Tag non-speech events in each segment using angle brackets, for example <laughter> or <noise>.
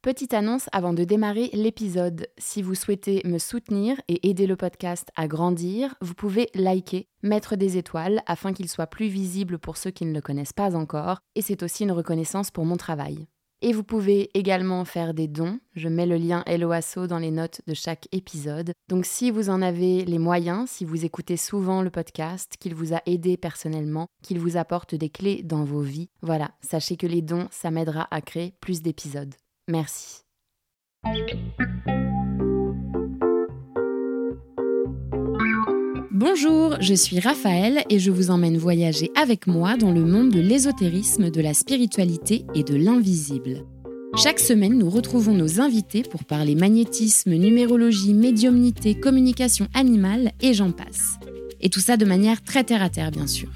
Petite annonce avant de démarrer l'épisode. Si vous souhaitez me soutenir et aider le podcast à grandir, vous pouvez liker, mettre des étoiles afin qu'il soit plus visible pour ceux qui ne le connaissent pas encore, et c'est aussi une reconnaissance pour mon travail. Et vous pouvez également faire des dons. Je mets le lien Helloasso dans les notes de chaque épisode. Donc si vous en avez les moyens, si vous écoutez souvent le podcast, qu'il vous a aidé personnellement, qu'il vous apporte des clés dans vos vies, voilà, sachez que les dons, ça m'aidera à créer plus d'épisodes. Merci. Bonjour, je suis Raphaël et je vous emmène voyager avec moi dans le monde de l'ésotérisme, de la spiritualité et de l'invisible. Chaque semaine, nous retrouvons nos invités pour parler magnétisme, numérologie, médiumnité, communication animale et j'en passe. Et tout ça de manière très terre à terre, bien sûr.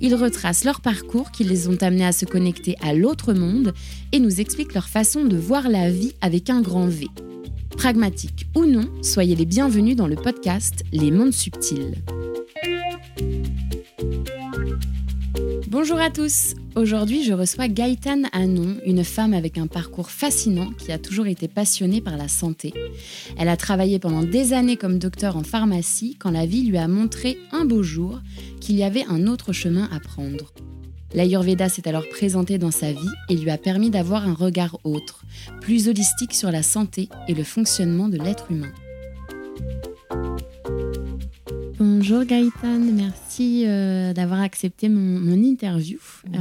Ils retracent leur parcours qui les ont amenés à se connecter à l'autre monde et nous expliquent leur façon de voir la vie avec un grand V. Pragmatique ou non, soyez les bienvenus dans le podcast Les mondes subtils. Bonjour à tous Aujourd'hui, je reçois Gaëtane Anon, une femme avec un parcours fascinant qui a toujours été passionnée par la santé. Elle a travaillé pendant des années comme docteur en pharmacie quand la vie lui a montré un beau jour qu'il y avait un autre chemin à prendre. L'Ayurveda s'est alors présenté dans sa vie et lui a permis d'avoir un regard autre, plus holistique sur la santé et le fonctionnement de l'être humain. Bonjour Gaëtane, merci euh, d'avoir accepté mon, interview. Euh,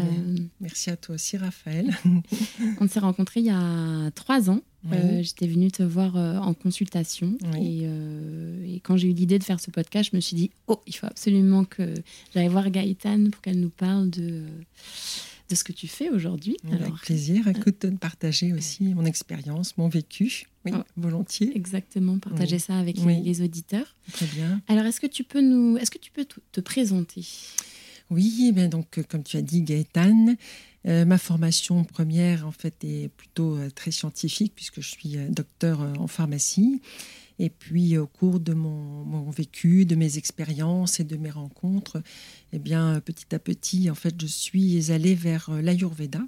merci à toi aussi Raphaël. <laughs> on s'est rencontrés il y a trois ans. Euh, j'étais venue te voir en consultation et, et, quand j'ai eu l'idée de faire ce podcast, je me suis dit, oh, il faut absolument que j'aille voir Gaëtane pour qu'elle nous parle de de ce que tu fais aujourd'hui. Avec plaisir. Euh, Écoute, de partager aussi mon expérience, mon vécu. Oui, oh. volontiers. Exactement, partager ça avec les, auditeurs. Très bien. Alors, est-ce que tu peux nous, est-ce que tu peux te présenter? Oui, ben donc euh, comme tu as dit, Gaëtane. Euh, ma formation première, en fait, est plutôt très scientifique puisque je suis docteur en pharmacie. Et puis, au cours de mon, vécu, de mes expériences et de mes rencontres, eh bien, petit à petit, en fait, je suis allée vers euh, l'Ayurveda,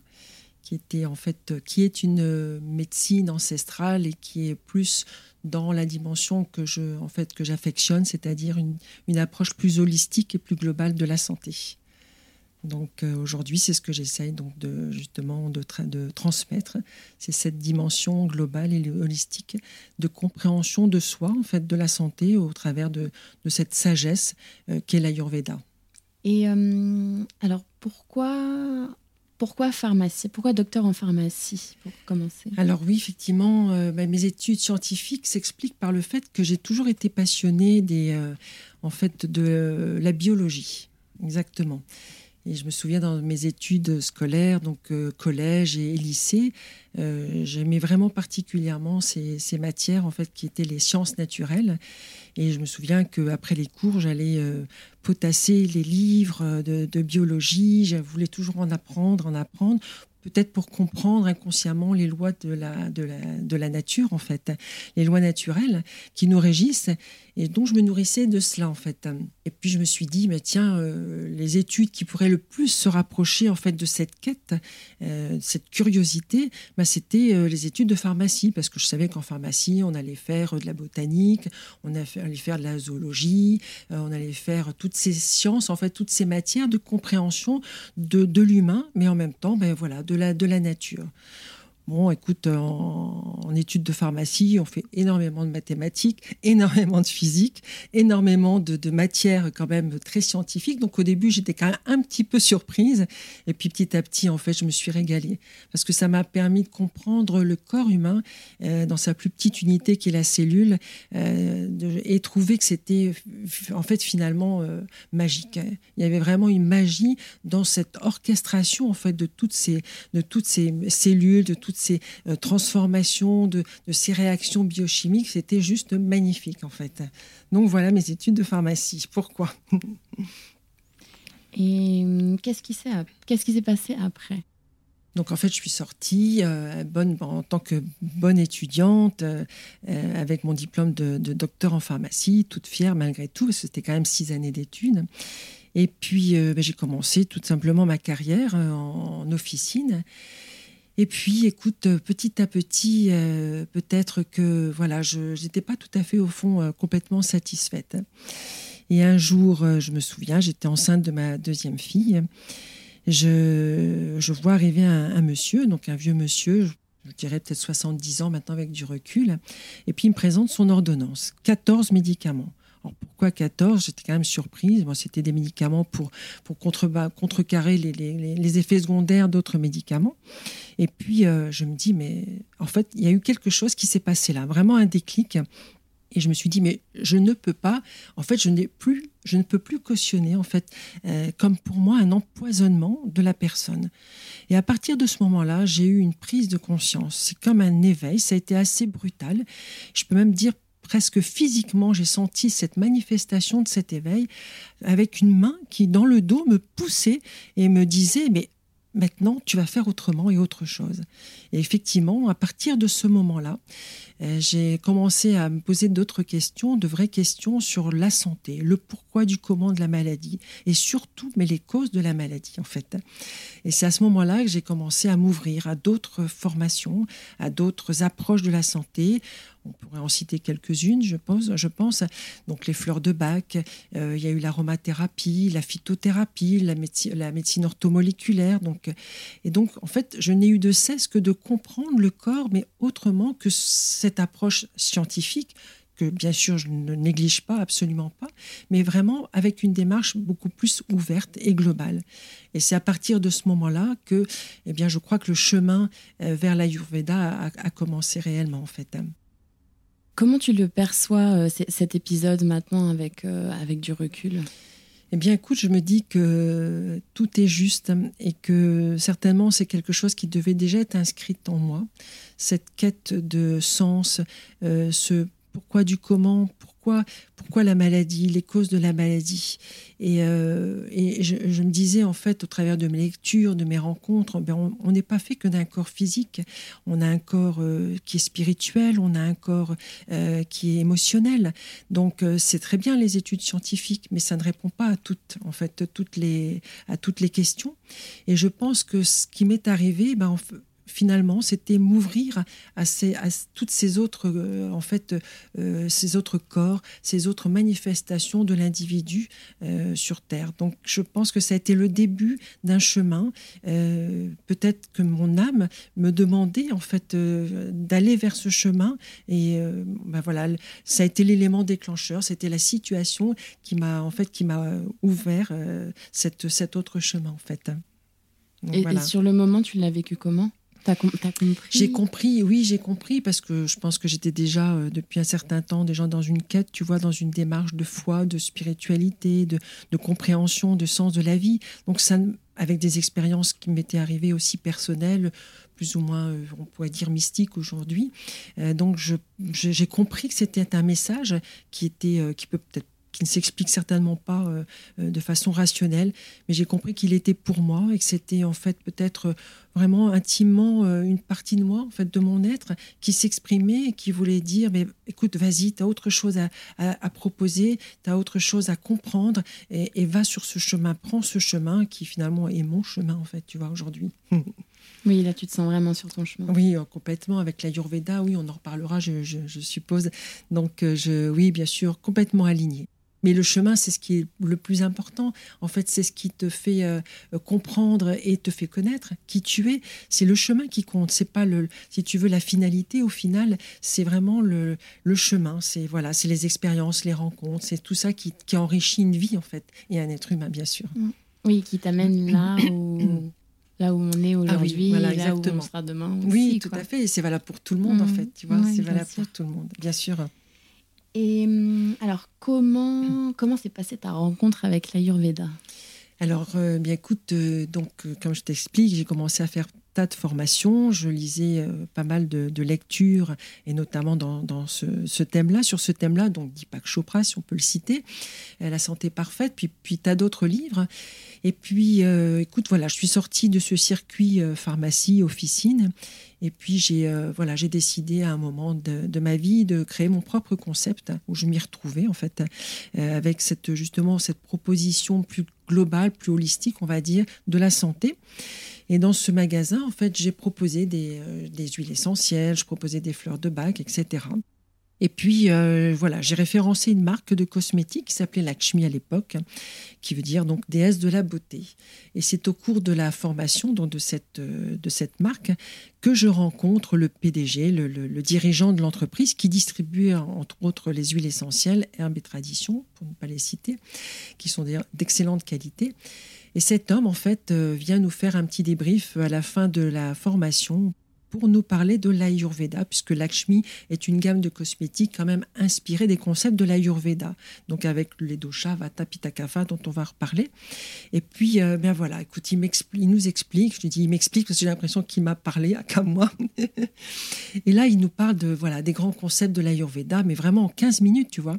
qui était en fait, qui est une médecine ancestrale et qui est plus dans la dimension que je, en fait, que j'affectionne, c'est-à-dire une approche plus holistique et plus globale de la santé. Donc euh, aujourd'hui, c'est ce que j'essaye donc de justement de, de transmettre, c'est cette dimension globale et holistique de compréhension de soi, en fait, de la santé au travers de, cette sagesse euh, qu'est l'Ayurveda. Et euh, alors pourquoi pourquoi pharmacie Pourquoi docteur en pharmacie pour commencer? Alors oui, effectivement, bah, mes études scientifiques s'expliquent par le fait que j'ai toujours été passionnée des, en fait, de la biologie, exactement. Et je me souviens dans mes études scolaires, donc euh, collège et lycée, euh, j'aimais vraiment particulièrement ces, matières en fait qui étaient les sciences naturelles. Et je me souviens qu'après les cours, j'allais euh, potasser les livres de, biologie. Je voulais toujours en apprendre, en apprendre peut-être pour comprendre inconsciemment les lois de, la, de la nature, en fait, les lois naturelles qui nous régissent. Et donc, je me nourrissais de cela, en fait. Et puis, je me suis dit, mais tiens, euh, les études qui pourraient le plus se rapprocher, en fait, de cette quête, euh, cette curiosité, bah, c'était euh, les études de pharmacie, parce que je savais qu'en pharmacie, on allait faire de la botanique, on allait faire de la zoologie, on allait faire toutes ces sciences, en fait, toutes ces matières de compréhension de, de l'humain, mais en même temps, ben voilà, de la, de la nature. Bon, écoute, en, études de pharmacie, on fait énormément de mathématiques, énormément de physique, énormément de, matières quand même très scientifiques. Donc au début, j'étais quand même un petit peu surprise. Et puis petit à petit, en fait, je me suis régalée. Parce que ça m'a permis de comprendre le corps humain euh, dans sa plus petite unité qui est la cellule euh, et trouver que c'était en fait finalement euh, magique. Il y avait vraiment une magie dans cette orchestration en fait de toutes ces, de toutes ces cellules, de toutes ces euh, transformations, de, ces réactions biochimiques, c'était juste magnifique en fait. Donc voilà mes études de pharmacie. Pourquoi? Et hum, qu'est-ce qui s'est passé après? Donc en fait, je suis sortie euh, bonne, en tant que bonne étudiante euh, avec mon diplôme de, docteur en pharmacie, toute fière malgré tout, parce que c'était quand même six années d'études. Et puis ben, j'ai commencé tout simplement ma carrière en officine. Et puis, écoute, petit à petit, peut-être que voilà, je n'étais pas tout à fait au fond complètement satisfaite. Et un jour, je me souviens, j'étais enceinte de ma deuxième fille. Je, je vois arriver un, un, monsieur, donc un vieux monsieur, je dirais peut-être 70 ans maintenant avec du recul. Et puis il me présente son ordonnance, 14 médicaments. Alors pourquoi 14 J'étais quand même surprise. C'était des médicaments pour, pour contre, contrecarrer les, les, les, effets secondaires d'autres médicaments. Et puis euh, je me dis, mais en fait, il y a eu quelque chose qui s'est passé là, vraiment un déclic. Et je me suis dit, mais je ne peux pas, en fait, je n'ai plus, je ne peux plus cautionner, en fait, euh, comme pour moi, un empoisonnement de la personne. Et à partir de ce moment-là, j'ai eu une prise de conscience. C'est comme un éveil, ça a été assez brutal. Je peux même dire presque physiquement, j'ai senti cette manifestation de cet éveil avec une main qui, dans le dos, me poussait et me disait, mais maintenant, tu vas faire autrement et autre chose. Et effectivement, à partir de ce moment-là, j'ai commencé à me poser d'autres questions, de vraies questions sur la santé, le pourquoi du comment de la maladie et surtout, mais les causes de la maladie en fait. Et c'est à ce moment-là que j'ai commencé à m'ouvrir à d'autres formations, à d'autres approches de la santé on pourrait en citer quelques-unes, je pense, je pense. Donc les fleurs de bac, euh, il y a eu l'aromathérapie, la phytothérapie, la, médecine, la orthomoléculaire. Donc, et donc, en fait, je n'ai eu de cesse que de comprendre le corps, mais autrement que cette approche scientifique que bien sûr je ne néglige pas, absolument pas, mais vraiment avec une démarche beaucoup plus ouverte et globale. Et c'est à partir de ce moment-là que, eh bien, je crois que le chemin euh, vers l'Ayurveda a, a commencé réellement, en fait. Comment tu le perçois, euh, cet épisode maintenant avec, euh, avec du recul? Eh bien, écoute, je me dis que tout est juste et que certainement c'est quelque chose qui devait déjà être inscrit en moi. Cette quête de sens, euh, ce pourquoi du comment, pourquoi, la maladie, les causes de la maladie. Et, euh, je, me disais, en fait, au travers de mes lectures, de mes rencontres, ben, on n'est pas fait que d'un corps physique. On a un corps euh, qui est spirituel, on a un corps qui est émotionnel. Donc, c'est très bien les études scientifiques, mais ça ne répond pas à toutes, en fait, toutes les, à toutes les questions. Et je pense que ce qui m'est arrivé, ben, finalement, c'était m'ouvrir à, ces, à toutes ces autres, euh, en fait, euh, ces autres corps, ces autres manifestations de l'individu euh, sur Terre. Donc, je pense que ça a été le début d'un chemin. Peut-être que mon âme me demandait, en fait, d'aller vers ce chemin. Et ben voilà, ça a été l'élément déclencheur. C'était la situation qui m'a, en fait, qui m'a ouvert cette, cet autre chemin, en fait. et sur le moment, tu l'as vécu comment? J'ai compris, oui, j'ai compris, parce que je pense que j'étais déjà, euh, depuis un certain temps, déjà dans une quête, tu vois, dans une démarche de foi, de spiritualité, de, compréhension, de sens de la vie. Donc, ça, avec des expériences qui m'étaient arrivées aussi personnelles, plus ou moins, euh, on pourrait dire mystiques aujourd'hui. Euh, donc, j'ai compris que c'était un message qui, était, qui peut peut-être qui ne s'explique certainement pas euh, euh, de façon rationnelle, mais j'ai compris qu'il était pour moi et que c'était en fait peut-être vraiment intimement euh, une partie de moi, en fait, de mon être, qui s'exprimait et qui voulait dire, mais écoute, vas-y, tu as autre chose à, proposer, tu as autre chose à comprendre et, va sur ce chemin, prends ce chemin qui finalement est mon chemin, en fait, tu vois, aujourd'hui. <laughs> Oui, là, tu te sens vraiment sur ton chemin. Oui, complètement. Avec l'Ayurveda, oui, on en reparlera, je, je suppose. Donc, je, oui, bien sûr, complètement aligné. Mais le chemin, c'est ce qui est le plus important. En fait, c'est ce qui te fait euh, comprendre et te fait connaître qui tu es. C'est le chemin qui compte. C'est pas le, si tu veux, la finalité. Au final, c'est vraiment le, le chemin. C'est voilà, c'est les expériences, les rencontres. C'est tout ça qui, qui, enrichit une vie en fait et un être humain, bien sûr. Mm. Oui, qui t'amène là où <coughs> là où on est aujourd'hui, ah là où on sera demain. Aussi, oui, tout à fait. Et c'est valable pour tout le monde en mm. fait. Tu vois, c'est valable pour tout le monde, bien sûr. Et hum, alors, comment comment s'est passée ta rencontre avec l'Ayurveda? Alors, euh, bien écoute, euh, donc, euh, comme je t'explique, j'ai commencé à faire tas de formations, je lisais pas mal de, lectures, et notamment dans, ce, thème-là, sur ce thème-là, donc Deepak Chopra, si on peut le citer, La santé parfaite, puis, puis tas d'autres livres. Et puis, écoute, voilà, je suis sortie de ce circuit pharmacie, officine, et puis j'ai euh, voilà, décidé à un moment de, ma vie de créer mon propre concept où je m'y retrouvais en fait euh, avec cette justement cette proposition plus globale, plus holistique, on va dire, de la santé. Et dans ce magasin, en fait, j'ai proposé des, des huiles essentielles, je proposais des fleurs de bac, etc. Et puis, euh, voilà, j'ai référencé une marque de cosmétiques qui s'appelait Lakshmi à l'époque, qui veut dire donc déesse de la beauté. Et c'est au cours de la formation donc, de, cette, euh, de cette marque que je rencontre le PDG, le, dirigeant de l'entreprise, qui distribue entre autres les huiles essentielles, Herbe et Tradition, pour ne pas les citer, qui sont d'excellente qualité. Et cet homme, en fait, euh, vient nous faire un petit débrief à la fin de la formation pour nous parler de l'Ayurveda, puisque Lakshmi est une gamme de cosmétiques quand même inspirée des concepts de l'Ayurveda, donc avec les doshas, Vata, Pitta, Kapha, dont on va reparler. Et puis, euh, ben voilà, écoute, il, il nous explique, je dis il m'explique parce que j'ai l'impression qu'il m'a parlé <laughs> à moi. Et là, il nous parle de, voilà, des grands concepts de l'Ayurveda, mais vraiment en 15 minutes, tu vois.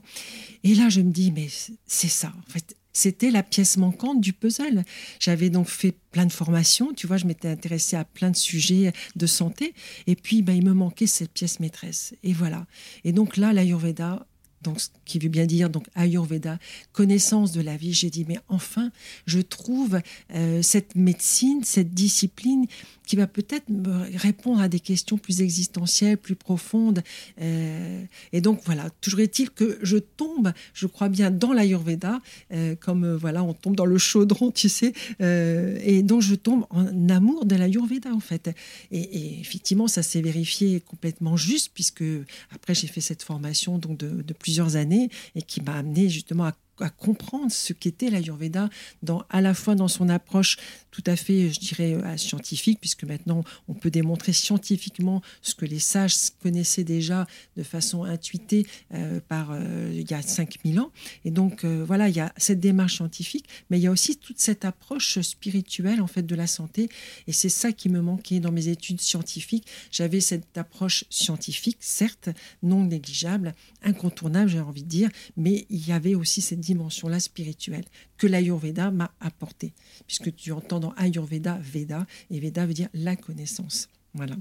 Et là, je me dis, mais c'est ça, en fait c'était la pièce manquante du puzzle. J'avais donc fait plein de formations, tu vois, je m'étais intéressée à plein de sujets de santé, et puis ben, il me manquait cette pièce maîtresse. Et voilà. Et donc là, l'Ayurveda, donc, qui veut bien dire donc Ayurveda, connaissance de la vie. J'ai dit mais enfin, je trouve euh, cette médecine, cette discipline qui va peut-être me répondre à des questions plus existentielles, plus profondes. Euh, et donc voilà, toujours est-il que je tombe, je crois bien, dans l'Ayurveda, euh, comme voilà, on tombe dans le chaudron, tu sais, et donc je tombe en amour de l'Ayurveda en fait. Et, effectivement, ça s'est vérifié complètement juste puisque après j'ai fait cette formation donc de, de plusieurs années et qui m'a amené justement à à comprendre ce qu'était l'Ayurveda, dans, à la fois dans son approche tout à fait, je dirais, euh, scientifique, puisque maintenant on peut démontrer scientifiquement ce que les sages connaissaient déjà de façon intuitée euh, par, euh, il y a 5000 ans. Et donc voilà, il y a cette démarche scientifique, mais il y a aussi toute cette approche spirituelle en fait de la santé. Et c'est ça qui me manquait dans mes études scientifiques. J'avais cette approche scientifique, certes, non négligeable, incontournable, j'ai envie de dire, mais il y avait aussi cette dimension-là spirituelle que l'Ayurveda m'a apporté. Puisque tu entends dans Ayurveda, Veda, et Veda veut dire la connaissance. Voilà.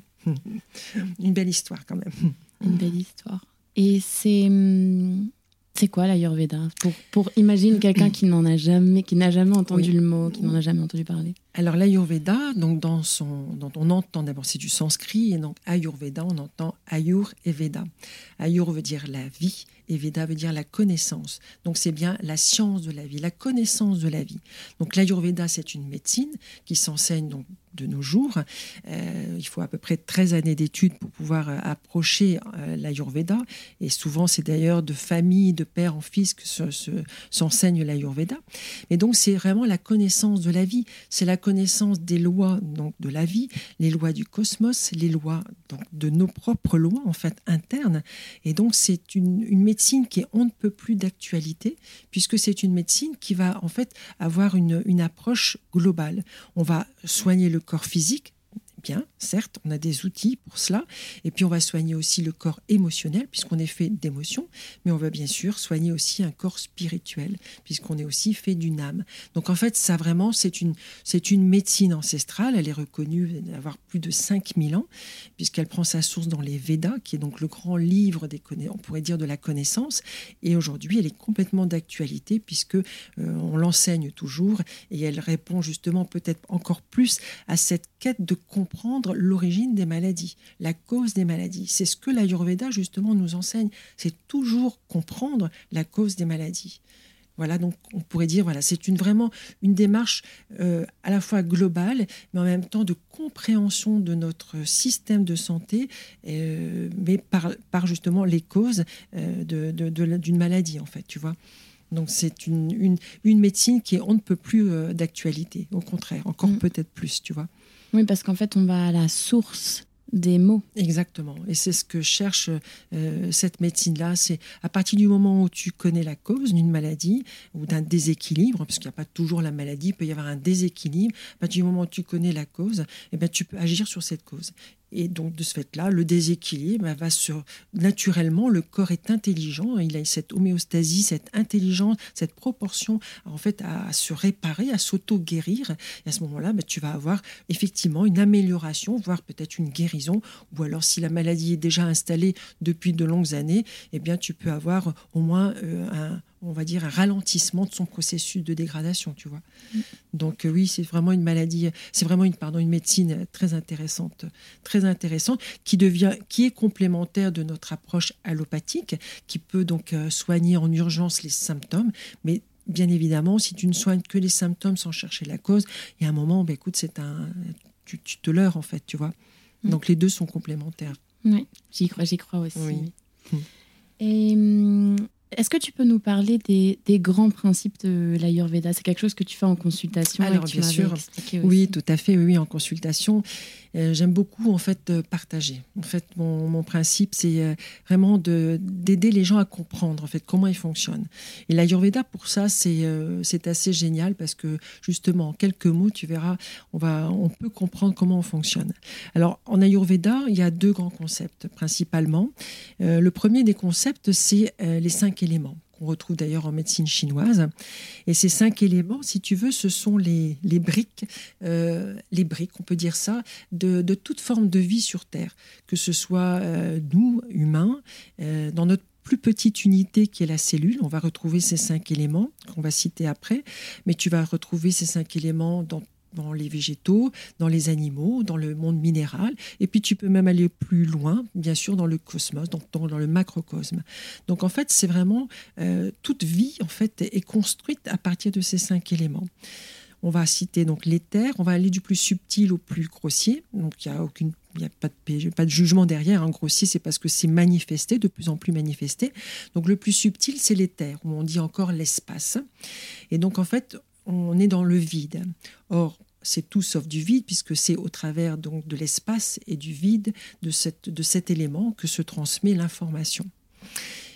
Une belle histoire quand même. Une belle histoire. Et c'est hum, c'est quoi l'Ayurveda? Pour, pour imaginer quelqu'un qui n'en a jamais, qui n'a jamais entendu le mot, qui n'en a jamais entendu parler. Alors l'Ayurveda, donc dans son, dans, on entend d'abord c'est du sanskrit et donc Ayurveda, on entend Ayur et Veda. Ayur veut dire la vie et Veda veut dire la connaissance. Donc c'est bien la science de la vie, la connaissance de la vie. Donc l'Ayurveda c'est une médecine qui s'enseigne donc de nos jours. Euh, il faut à peu près 13 années d'études pour pouvoir euh, approcher euh, l'Ayurveda. Et souvent, c'est d'ailleurs de famille, de père en fils que s'enseigne l'Ayurveda. Mais donc, c'est vraiment la connaissance de la vie. C'est la connaissance des lois donc, de la vie, les lois du cosmos, les lois donc, de nos propres lois, en fait, internes. Et donc, c'est une, une médecine qui est on ne peut plus d'actualité, puisque c'est une médecine qui va, en fait, avoir une, une approche globale. On va soigner le corps physique, bien, certes, on a des outils pour cela. Et puis on va soigner aussi le corps émotionnel, puisqu'on est fait d'émotions, mais on va bien sûr soigner aussi un corps spirituel, puisqu'on est aussi fait d'une âme. Donc en fait, ça vraiment, c'est une, médecine ancestrale. Elle est reconnue d'avoir plus de 5000 ans, puisqu'elle prend sa source dans les Védas, qui est donc le grand livre des on pourrait dire de la connaissance. Et aujourd'hui, elle est complètement d'actualité, puisque euh, on l'enseigne toujours, et elle répond justement peut-être encore plus à cette quête de comprendre comprendre l'origine des maladies, la cause des maladies. C'est ce que l'Ayurveda justement nous enseigne, c'est toujours comprendre la cause des maladies. Voilà, donc on pourrait dire, voilà, c'est une, vraiment une démarche euh, à la fois globale, mais en même temps de compréhension de notre système de santé, euh, mais par, par, justement les causes euh, d'une de, maladie, en fait, tu vois. Donc c'est une, une, une, médecine qui est on ne peut plus d'actualité, au contraire, encore mm. peut-être plus, tu vois. Oui, parce qu'en fait, on va à la source des mots. Exactement. Et c'est ce que cherche euh, cette médecine-là. C'est à partir du moment où tu connais la cause d'une maladie ou d'un déséquilibre, parce qu'il n'y a pas toujours la maladie, il peut y avoir un déséquilibre. À partir du moment où tu connais la cause, eh ben, tu peux agir sur cette cause. Et donc, de ce fait-là, le déséquilibre va sur. Naturellement, le corps est intelligent. Il a cette homéostasie, cette intelligence, cette proportion, en fait, à, se réparer, à s'auto-guérir. Et à ce moment-là, bah, tu vas avoir effectivement une amélioration, voire peut-être une guérison. Ou alors, si la maladie est déjà installée depuis de longues années, eh bien, tu peux avoir au moins euh, un on va dire, un ralentissement de son processus de dégradation, tu vois. Mm. Donc euh, oui, c'est vraiment une maladie, c'est vraiment une, pardon, une médecine très intéressante, très intéressante, qui devient, qui est complémentaire de notre approche allopathique, qui peut donc euh, soigner en urgence les symptômes, mais bien évidemment, si tu ne soignes que les symptômes sans chercher la cause, il y a un moment, ben, écoute, c'est un, tu, te leurres en fait, tu vois. Mm. Donc les deux sont complémentaires. Oui, j'y crois, j'y crois aussi. Et hum, est-ce que tu peux nous parler des, grands principes de l'Ayurveda? C'est quelque chose que tu fais en consultation Alors, bien sûr. Oui, tout à fait. Oui, en consultation. Euh, j'aime beaucoup en fait partager. En fait, mon, principe, c'est euh, vraiment d'aider les gens à comprendre en fait comment ils fonctionnent. Et l'Ayurveda, pour ça, c'est euh, c'est assez génial parce que justement, en quelques mots, tu verras, on, va, on peut comprendre comment on fonctionne. Alors, en Ayurveda, il y a deux grands concepts principalement. le premier des concepts, c'est les cinq éléments qu'on retrouve d'ailleurs en médecine chinoise. Et ces cinq éléments, si tu veux, ce sont les, les briques, euh, les briques, on peut dire ça, de, de, toute forme de vie sur Terre, que ce soit euh, nous, humains, euh, dans notre plus petite unité qui est la cellule. On va retrouver ces cinq éléments qu'on va citer après, mais tu vas retrouver ces cinq éléments dans dans les végétaux, dans les animaux, dans le monde minéral. Et puis tu peux même aller plus loin, bien sûr, dans le cosmos, donc dans, le macrocosme. Donc en fait, c'est vraiment euh, toute vie en fait est construite à partir de ces cinq éléments. On va citer donc l'éther, on va aller du plus subtil au plus grossier. Donc il n'y a aucune il n'y a pas de, jugement derrière. Un grossier, c'est parce que c'est manifesté, de plus en plus manifesté. Donc le plus subtil, c'est l'éther, où on dit encore l'espace. Et donc en fait, on est dans le vide. Or, c'est tout sauf du vide, puisque c'est au travers donc de l'espace et du vide de, cette, de cet élément que se transmet l'information.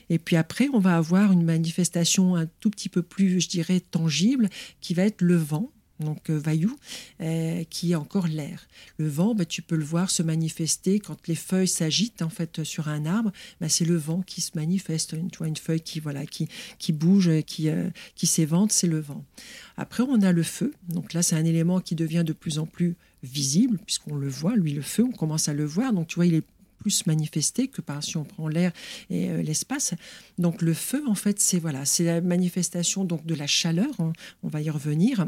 Et puis après, on va avoir une manifestation un tout petit peu plus, je dirais, tangible, qui va être le vent donc euh, vaillou, euh, qui est encore l'air. Le vent, bah, tu peux le voir se manifester quand les feuilles s'agitent en fait sur un arbre. Bah, c'est le vent qui se manifeste. Tu une feuille qui voilà qui qui bouge, qui euh, qui s'évente, c'est le vent. Après, on a le feu. Donc là, c'est un élément qui devient de plus en plus visible puisqu'on le voit. Lui, le feu, on commence à le voir. Donc tu vois, il est plus manifesté que par si on prend l'air et l'espace. Donc le feu, en fait, c'est voilà, c'est la manifestation donc de la chaleur. on va y revenir.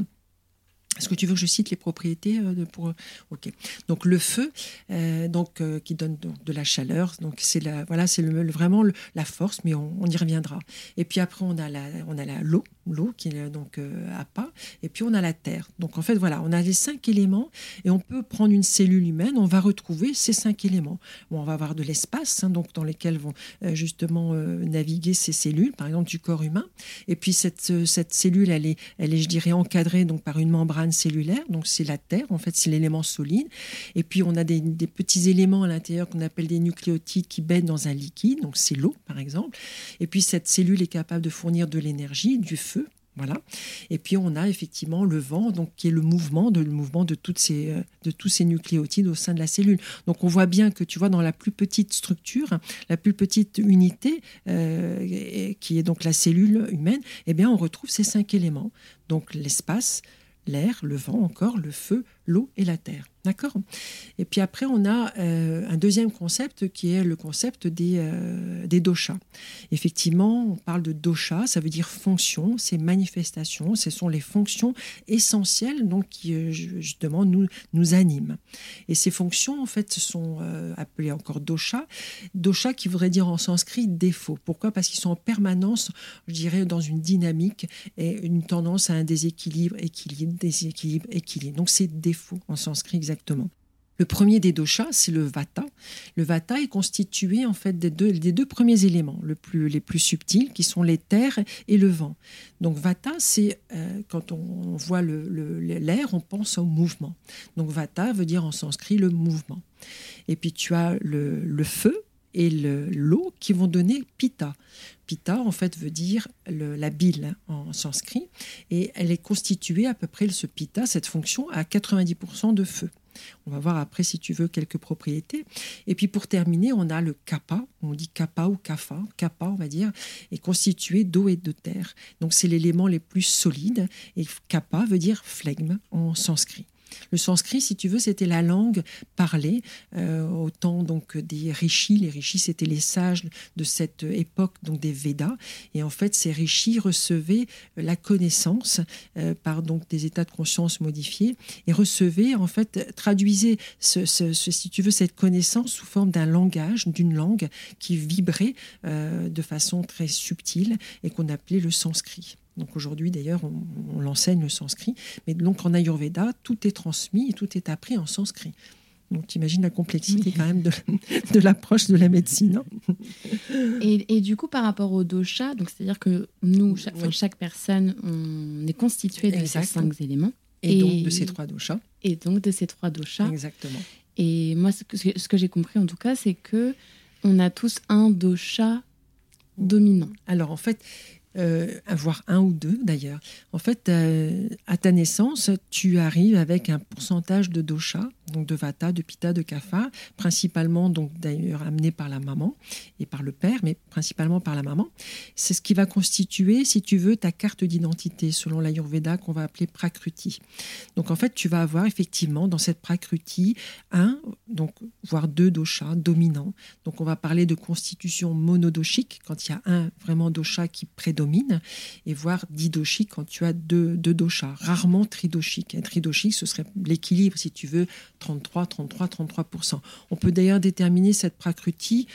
Est-ce que tu veux que je cite les propriétés euh, pour Ok. Donc le feu, euh, donc euh, qui donne de la chaleur, donc c'est voilà, c'est le, vraiment la force, mais on, y reviendra. Et puis après on a la on a la l'eau, qui est donc à pas, et puis on a la terre. Donc en fait voilà, on a les cinq éléments et on peut prendre une cellule humaine, on va retrouver ces cinq éléments. On va avoir de l'espace, hein, donc dans lesquels vont justement naviguer ces cellules, par exemple du corps humain. Et puis cette cette cellule, elle est elle est je dirais encadrée donc par une membrane cellulaire, donc c'est la terre, en fait, c'est l'élément solide. Et puis on a des, petits éléments à l'intérieur qu'on appelle des nucléotides qui baignent dans un liquide, donc c'est l'eau par exemple. Et puis cette cellule est capable de fournir de l'énergie, du feu, voilà. Et puis on a effectivement le vent, donc qui est le mouvement de le mouvement de toutes ces euh, de tous ces nucléotides au sein de la cellule. Donc on voit bien que tu vois dans la plus petite structure, la plus petite unité, euh, qui est donc la cellule humaine, eh bien on retrouve ces cinq éléments. Donc l'espace, l'air, le vent encore, le feu, l'eau et la terre. D'accord? Et puis après, on a euh, un deuxième concept qui est le concept des, euh, des doshas. Effectivement, on parle de dosha, ça veut dire fonction, c'est manifestation, ce sont les fonctions essentielles donc, qui euh, justement nous, nous animent. Et ces fonctions, en fait, sont appelées encore dosha. Dosha qui voudrait dire en sanskrit défaut. Pourquoi? Parce qu'ils sont en permanence, je dirais, dans une dynamique et une tendance à un déséquilibre, équilibre, déséquilibre, équilibre. Donc c'est en sanskrit exactement. Le premier des doshas, c'est le vata. Le vata est constitué en fait des deux, premiers éléments, les plus subtils, qui sont les terres et le vent. Donc vata, c'est euh, quand on voit l'air, on pense au mouvement. Donc vata veut dire en sanskrit le mouvement. Et puis tu as le feu et l'eau qui vont donner pitta. Pitta, en fait, veut dire la bile hein, en sanskrit, et elle est constituée à peu près, ce pitta, cette fonction, à 90% de feu. On va voir après, si tu veux, quelques propriétés. Et puis pour terminer, on a le kappa, on dit kappa ou kapha, kappa, on va dire, est constitué d'eau et de terre. Donc c'est l'élément les plus solides, et kappa veut dire flegme en sanskrit. Le sanskrit, si tu veux, c'était la langue parlée euh, au temps donc des rishis. Les rishis, c'était les sages de cette époque, donc des Védas. Et en fait, ces rishis recevaient la connaissance euh, par donc des états de conscience modifiés et recevaient, en fait, traduisaient, ce, si tu veux, cette connaissance sous forme d'un langage, d'une langue qui vibrait euh, de façon très subtile et qu'on appelait le sanskrit. Donc aujourd'hui, d'ailleurs, on, l'enseigne le sanskrit. Mais donc en Ayurveda, tout est transmis et tout est appris en sanskrit. Donc tu imagines la complexité quand même <laughs> de, l'approche de la médecine. Hein. et, du coup, par rapport au dosha, donc c'est-à-dire que nous, chaque, personne, on est constitué de ces cinq éléments. Et, donc de ces trois doshas. Et donc de ces trois doshas. Exactement. Et moi, ce que, ce que j'ai compris en tout cas, c'est que on a tous un dosha dominant. Alors en fait, euh, avoir un ou deux d'ailleurs. En fait, euh, à ta naissance, tu arrives avec un pourcentage de dosha, donc de vata, de pitta, de kapha, principalement donc d'ailleurs amené par la maman et par le père, mais principalement par la maman. C'est ce qui va constituer, si tu veux, ta carte d'identité selon l'Ayurveda qu'on va appeler prakruti. Donc en fait, tu vas avoir effectivement dans cette prakruti un, donc voire deux doshas dominants. Donc on va parler de constitution monodoshique quand il y a un vraiment dosha qui prédomine et voir didoshique quand tu as deux, deux doshas, rarement tridoshique. Un tridoshique, ce serait l'équilibre, si tu veux, 33, 33, 33%. On peut d'ailleurs déterminer cette prakruti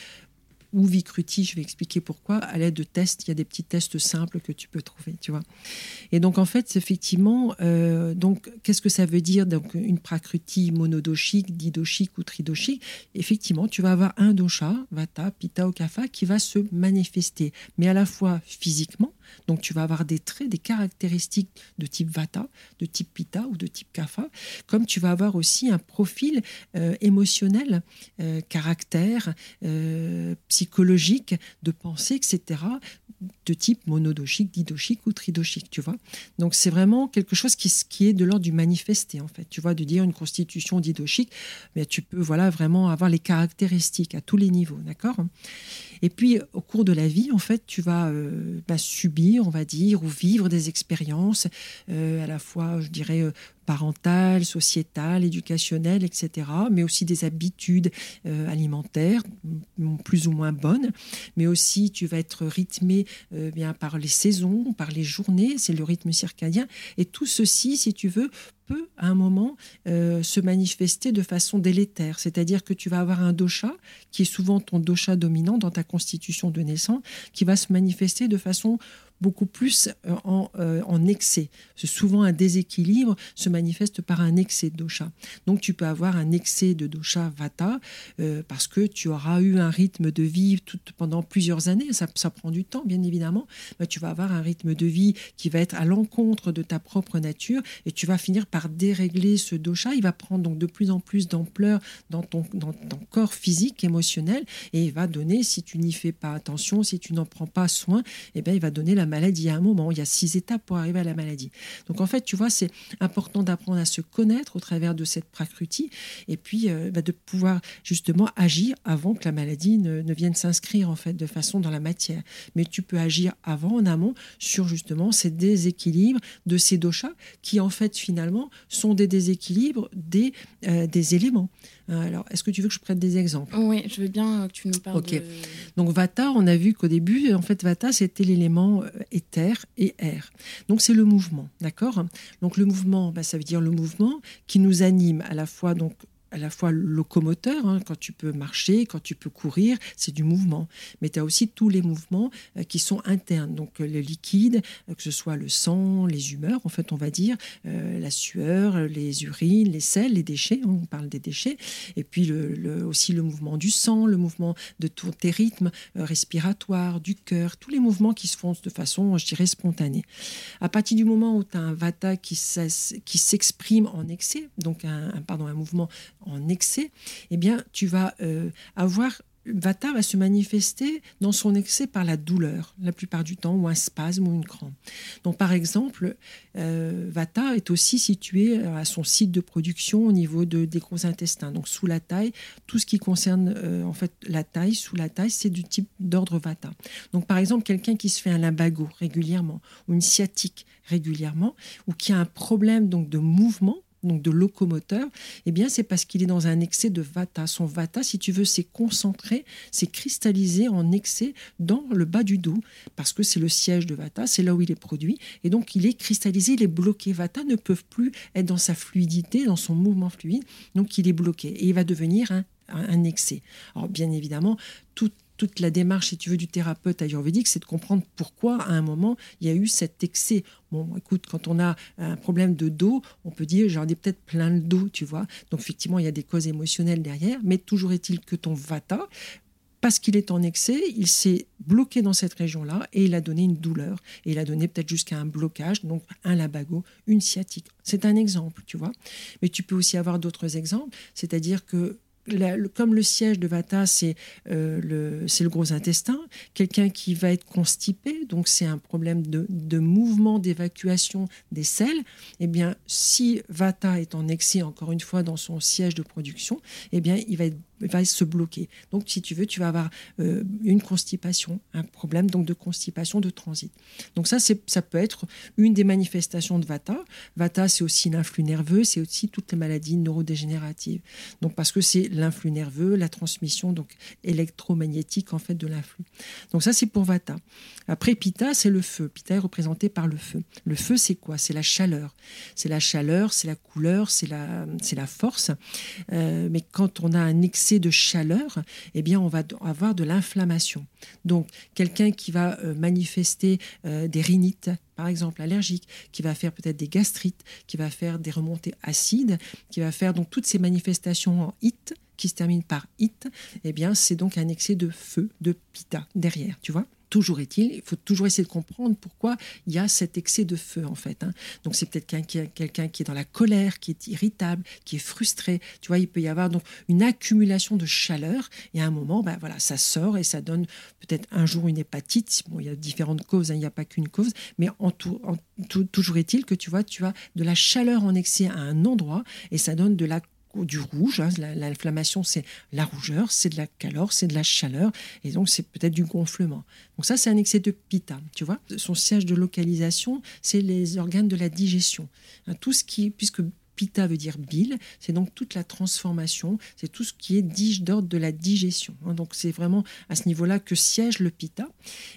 ou Vicruti, je vais expliquer pourquoi, à l'aide de tests. Il y a des petits tests simples que tu peux trouver, tu vois. Et donc, en fait, effectivement, euh, donc, qu'est-ce que ça veut dire donc, une prakruti monodoshique, didoshique ou tridoshique Effectivement, tu vas avoir un dosha, vata, pitta ou kapha, qui va se manifester, mais à la fois physiquement, donc tu vas avoir des traits, des caractéristiques de type Vata, de type Pitta ou de type Kapha, comme tu vas avoir aussi un profil euh, émotionnel, euh, caractère, euh, psychologique, de pensée, etc., de type monodoshique, didoshique ou tridoshique, tu vois. Donc c'est vraiment quelque chose qui, qui est de l'ordre du manifesté, en fait. Tu vois, de dire une constitution didoshique, mais tu peux voilà vraiment avoir les caractéristiques à tous les niveaux, d'accord? Et puis, au cours de la vie, en fait, tu vas euh, bah, subir, on va dire, ou vivre des expériences, euh, à la fois, je dirais, parentale, sociétale, éducationnelle, etc., mais aussi des habitudes euh, alimentaires plus ou moins bonnes, mais aussi tu vas être rythmé euh, bien par les saisons, par les journées, c'est le rythme circadien, et tout ceci, si tu veux, peut à un moment euh, se manifester de façon délétère, c'est-à-dire que tu vas avoir un dosha qui est souvent ton dosha dominant dans ta constitution de naissance, qui va se manifester de façon beaucoup plus euh, en, euh, en excès. Souvent, un déséquilibre se manifeste par un excès de dosha. Donc, tu peux avoir un excès de dosha vata euh, parce que tu auras eu un rythme de vie tout, pendant plusieurs années. Ça, prend du temps, bien évidemment. Mais tu vas avoir un rythme de vie qui va être à l'encontre de ta propre nature et tu vas finir par dérégler ce dosha. Il va prendre donc de plus en plus d'ampleur dans ton, dans ton corps physique, émotionnel et il va donner, si tu n'y fais pas attention, si tu n'en prends pas soin, eh bien, il va donner la maladie. À un moment, il y a six étapes pour arriver à la maladie. Donc en fait, tu vois, c'est important d'apprendre à se connaître au travers de cette prakruti et puis euh, bah, de pouvoir justement agir avant que la maladie ne, ne vienne s'inscrire en fait de façon dans la matière. Mais tu peux agir avant, en amont, sur justement ces déséquilibres de ces doshas qui en fait finalement sont des déséquilibres des, euh, des éléments. Euh, alors, est-ce que tu veux que je prenne des exemples? Oui, je veux bien que tu nous parles. Ok. Donc Vata, on a vu qu'au début, en fait, Vata, c'était l'élément euh, éther et air. Donc c'est le mouvement, d'accord? Donc le mouvement, bah, ça veut dire le mouvement qui nous anime à la fois donc à la fois locomoteur, hein, quand tu peux marcher, quand tu peux courir, c'est du mouvement. Mais tu as aussi tous les mouvements euh, qui sont internes, donc euh, le liquide, euh, que ce soit le sang, les humeurs, en fait, on va dire, la sueur, les urines, les sels, les déchets, hein, on parle des déchets, et puis aussi le mouvement du sang, le mouvement de tes rythmes respiratoires, du cœur, tous les mouvements qui se font de façon, je dirais, spontanée. À partir du moment où tu as un vata qui s'exprime en excès, donc un, pardon, un mouvement en excès, eh bien, tu vas euh, avoir Vata va se manifester dans son excès par la douleur, la plupart du temps, ou un spasme ou une crampe. Donc, par exemple, euh, Vata est aussi situé à son site de production au niveau de, des gros intestins, donc sous la taille. Tout ce qui concerne euh, en fait la taille, sous la taille, c'est du type d'ordre Vata. Donc, par exemple, quelqu'un qui se fait un limbago régulièrement, ou une sciatique régulièrement, ou qui a un problème donc de mouvement, donc de locomoteur, eh bien c'est parce qu'il est dans un excès de vata. Son vata, si tu veux, c'est concentré, c'est cristallisé en excès dans le bas du dos, parce que c'est le siège de vata, c'est là où il est produit, et donc il est cristallisé, il est bloqué. Vata ne peut plus être dans sa fluidité, dans son mouvement fluide, donc il est bloqué, et il va devenir un, un excès. Alors bien évidemment, tout toute la démarche, si tu veux, du thérapeute ayurvédique, c'est de comprendre pourquoi, à un moment, il y a eu cet excès. Bon, écoute, quand on a un problème de dos, on peut dire, j'en ai peut-être plein le dos, tu vois. Donc, effectivement, il y a des causes émotionnelles derrière, mais toujours est-il que ton vata, parce qu'il est en excès, il s'est bloqué dans cette région-là et il a donné une douleur. Et il a donné peut-être jusqu'à un blocage, donc un labago, une sciatique. C'est un exemple, tu vois. Mais tu peux aussi avoir d'autres exemples, c'est-à-dire que comme le siège de Vata, c'est euh, le, le, gros intestin, quelqu'un qui va être constipé, donc c'est un problème de, de mouvement d'évacuation des selles, eh bien, si Vata est en excès, encore une fois, dans son siège de production, eh bien, il va être va se bloquer. Donc, si tu veux, tu vas avoir euh, une constipation, un problème donc de constipation de transit. Donc ça, ça peut être une des manifestations de Vata. Vata, c'est aussi l'influx nerveux, c'est aussi toutes les maladies neurodégénératives. Donc parce que c'est l'influx nerveux, la transmission donc électromagnétique en fait de l'influx. Donc ça, c'est pour Vata. Après, Pitta, c'est le feu. Pitta est représenté par le feu. Le feu, c'est quoi? C'est la chaleur. C'est la chaleur, c'est la couleur, c'est la, c'est la force. Euh, mais quand on a un excès de chaleur, eh bien, on va avoir de l'inflammation. Donc, quelqu'un qui va euh, manifester euh, des rhinites, par exemple allergiques, qui va faire peut-être des gastrites, qui va faire des remontées acides, qui va faire donc toutes ces manifestations en it qui se terminent par it, eh bien, c'est donc un excès de feu, de pita derrière, tu vois. Toujours est-il, il faut toujours essayer de comprendre pourquoi il y a cet excès de feu en fait. Hein. Donc c'est peut-être quelqu'un qui est dans la colère, qui est irritable, qui est frustré. Tu vois, il peut y avoir donc une accumulation de chaleur et à un moment, ben voilà, ça sort et ça donne peut-être un jour une hépatite. Bon, il y a différentes causes, hein, il n'y a pas qu'une cause, mais en tout, toujours est-il que tu vois, tu as de la chaleur en excès à un endroit et ça donne de la du rouge. Hein. L'inflammation, c'est la rougeur, c'est de la calor, c'est de la chaleur, et donc c'est peut-être du gonflement. Donc ça, c'est un excès de pitta, tu vois. Son siège de localisation, c'est les organes de la digestion. Hein, tout ce qui, puisque Pitta veut dire bile, c'est donc toute la transformation, c'est tout ce qui est d'ordre de la digestion. Hein. donc c'est vraiment à ce niveau-là que siège le Pitta.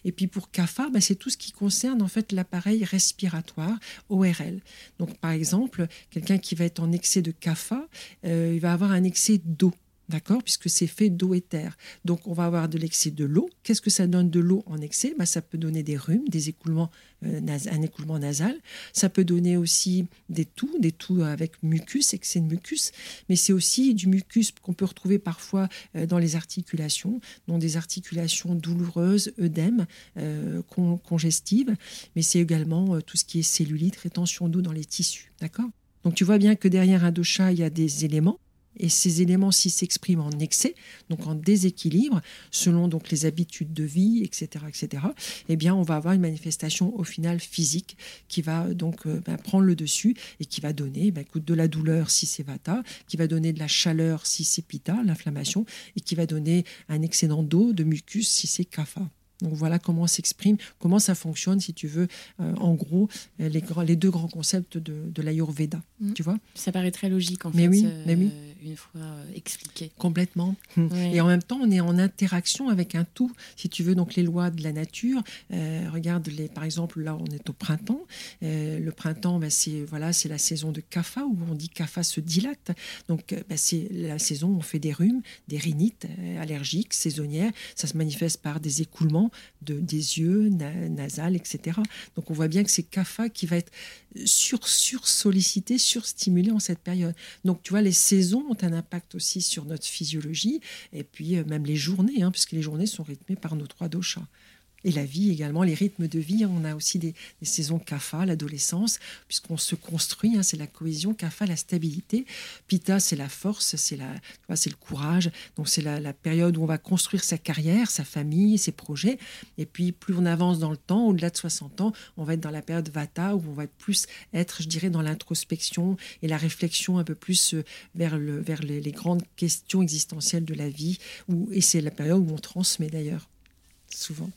Et puis pour Kapha, bah, c'est tout ce qui concerne en fait l'appareil respiratoire ORL. Donc par exemple, quelqu'un qui va être en excès de Kapha, euh, il va avoir un excès d'eau. D'accord Puisque c'est fait d'eau et terre. Donc, on va avoir de l'excès de l'eau. Qu'est-ce que ça donne de l'eau en excès? Bah, Ça peut donner des rhumes, des écoulements, euh, un écoulement nasal. Ça peut donner aussi des toux, des toux avec mucus, excès de mucus. Mais c'est aussi du mucus qu'on peut retrouver parfois euh, dans les articulations, dans des articulations douloureuses, œdèmes, euh, congestives. Mais c'est également tout ce qui est cellulite, rétention d'eau dans les tissus. D'accord? Donc tu vois bien que derrière un dosha, il y a des éléments et ces éléments, s'ils s'expriment en excès, donc en déséquilibre, selon donc les habitudes de vie, etc., etc., eh bien, on va avoir une manifestation au final physique qui va donc euh, ben, prendre le dessus et qui va donner ben, de la douleur si c'est vata, qui va donner de la chaleur si c'est pitta, l'inflammation, et qui va donner un excédent d'eau, de mucus si c'est kapha. Donc voilà comment s'exprime, comment ça fonctionne, si tu veux, euh, en gros, les, les, deux grands concepts de, de l'Ayurveda. Mm. Tu vois Ça paraît très logique, en mais fait, oui, mais oui. Euh, une fois euh, expliqué. Complètement. <laughs> Et en même temps, on est en interaction avec un tout, si tu veux, donc les lois de la nature. regarde, les, par exemple, là, on est au printemps. le printemps, ben, c'est voilà, c'est la saison de Kapha, où on dit Kapha se dilate. Donc, ben, c'est la saison où on fait des rhumes, des rhinites allergiques, saisonnières. Ça se manifeste par des écoulements de, des yeux, nasales, etc. Donc on voit bien que c'est CAFA qui va être sur, sur sollicité, surstimulé en cette période. Donc tu vois, les saisons ont un impact aussi sur notre physiologie et puis euh, même les journées, hein, puisque les journées sont rythmées par nos trois doshas. Et la vie également, les rythmes de vie. On a aussi des, saisons kapha, l'adolescence, puisqu'on se construit. Hein, c'est la cohésion. Kapha, la stabilité. Pitta, c'est la force, c'est la, c'est le courage. Donc c'est la, période où on va construire sa carrière, sa famille, ses projets. Et puis plus on avance dans le temps, au-delà de 60 ans, on va être dans la période Vata où on va plus être, je dirais, dans l'introspection et la réflexion un peu plus euh, vers, le, vers les, grandes questions existentielles de la vie. Et c'est la période où on transmet d'ailleurs souvent.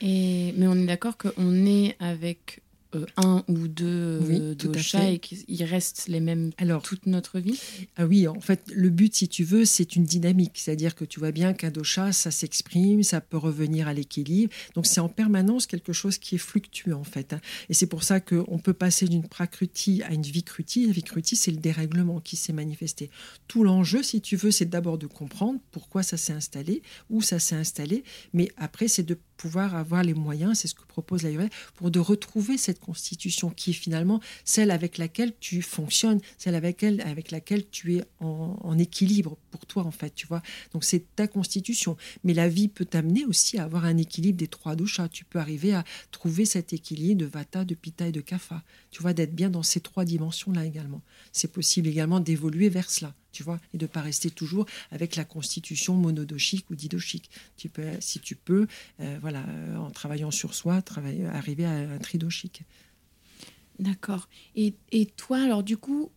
Et, mais on est d'accord qu'on est avec euh, un ou deux oui, doshas et qu'ils restent les mêmes Alors, toute notre vie? Ah oui, en fait, le but, si tu veux, c'est une dynamique. C'est-à-dire que tu vois bien qu'un dosha, ça s'exprime, ça peut revenir à l'équilibre. Donc c'est en permanence quelque chose qui est fluctuant, en fait. Hein. Et c'est pour ça qu'on peut passer d'une prakruti à une vikruti. La vikruti, c'est le dérèglement qui s'est manifesté. Tout l'enjeu, si tu veux, c'est d'abord de comprendre pourquoi ça s'est installé, où ça s'est installé, mais après, c'est de pouvoir avoir les moyens, c'est ce que propose l'Ayurveda, pour de retrouver cette constitution qui est finalement celle avec laquelle tu fonctionnes, celle avec, elle, avec laquelle tu es en, équilibre pour toi, en fait, tu vois. Donc c'est ta constitution. Mais la vie peut t'amener aussi à avoir un équilibre des trois doshas. Tu peux arriver à trouver cet équilibre de vata, de pitta et de kapha. Tu vois, d'être bien dans ces trois dimensions-là également. C'est possible également d'évoluer vers cela tu vois, et de ne pas rester toujours avec la constitution monodoshique ou didoshique. Tu peux, si tu peux, euh, voilà, en travaillant sur soi, travailler, arriver à un tridoshique. D'accord. Et, et, toi, alors du coup,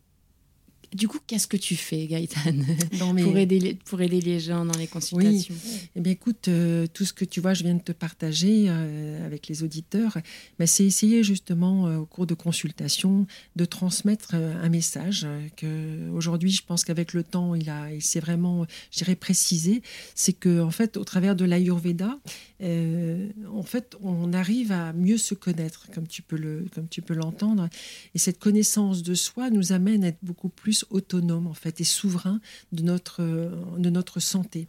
du coup, qu'est-ce que tu fais, Gaëtan, <laughs> pour, aider, pour aider les gens dans les consultations oui. Eh bien, écoute, euh, tout ce que tu vois, je viens de te partager euh, avec les auditeurs, mais c'est essayer justement euh, au cours de consultations de transmettre un message que aujourd'hui, je pense qu'avec le temps, il, a, il s'est vraiment, je dirais, précisé. C'est que en fait, au travers de l'Ayurveda, en fait, on arrive à mieux se connaître, comme tu peux le, comme tu peux l'entendre, et cette connaissance de soi nous amène à être beaucoup plus autonome en fait et souverain de notre, euh, de notre santé.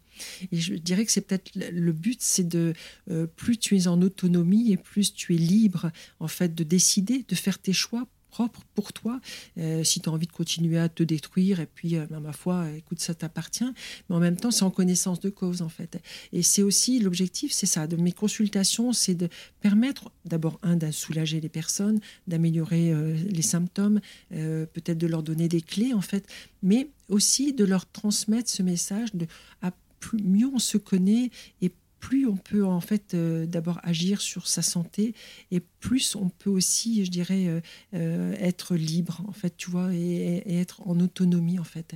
Et je dirais que c'est peut-être le but, c'est de euh, plus tu es en autonomie et plus tu es libre en fait de décider, de faire tes choix propre pour toi. Euh, si tu as envie de continuer à te détruire, et puis, euh, ben, ma foi, écoute, ça t'appartient. Mais en même temps, c'est en connaissance de cause, en fait. Et c'est aussi l'objectif, c'est ça, de mes consultations, c'est de permettre d'abord, un, de soulager les personnes, d'améliorer euh, les symptômes, peut-être de leur donner des clés, en fait, mais aussi de leur transmettre ce message de à plus, mieux on se connaît et plus on peut en fait d'abord agir sur sa santé et plus on peut aussi, je dirais, euh, euh, être libre en fait, tu vois, et, être en autonomie en fait,